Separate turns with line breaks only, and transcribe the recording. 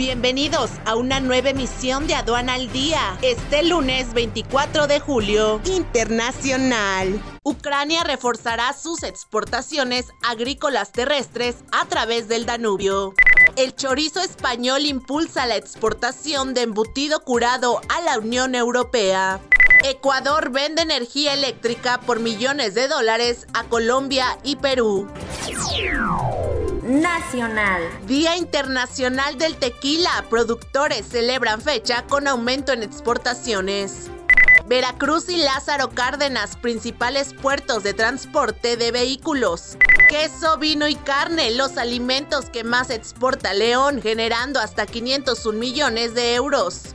Bienvenidos a una nueva emisión de Aduana al Día, este lunes 24 de julio. Internacional. Ucrania reforzará sus exportaciones agrícolas terrestres a través del Danubio. El chorizo español impulsa la exportación de embutido curado a la Unión Europea. Ecuador vende energía eléctrica por millones de dólares a Colombia y Perú
nacional.
Día Internacional del Tequila. Productores celebran fecha con aumento en exportaciones. Veracruz y Lázaro Cárdenas, principales puertos de transporte de vehículos. Queso, vino y carne, los alimentos que más exporta León, generando hasta 501 millones de euros.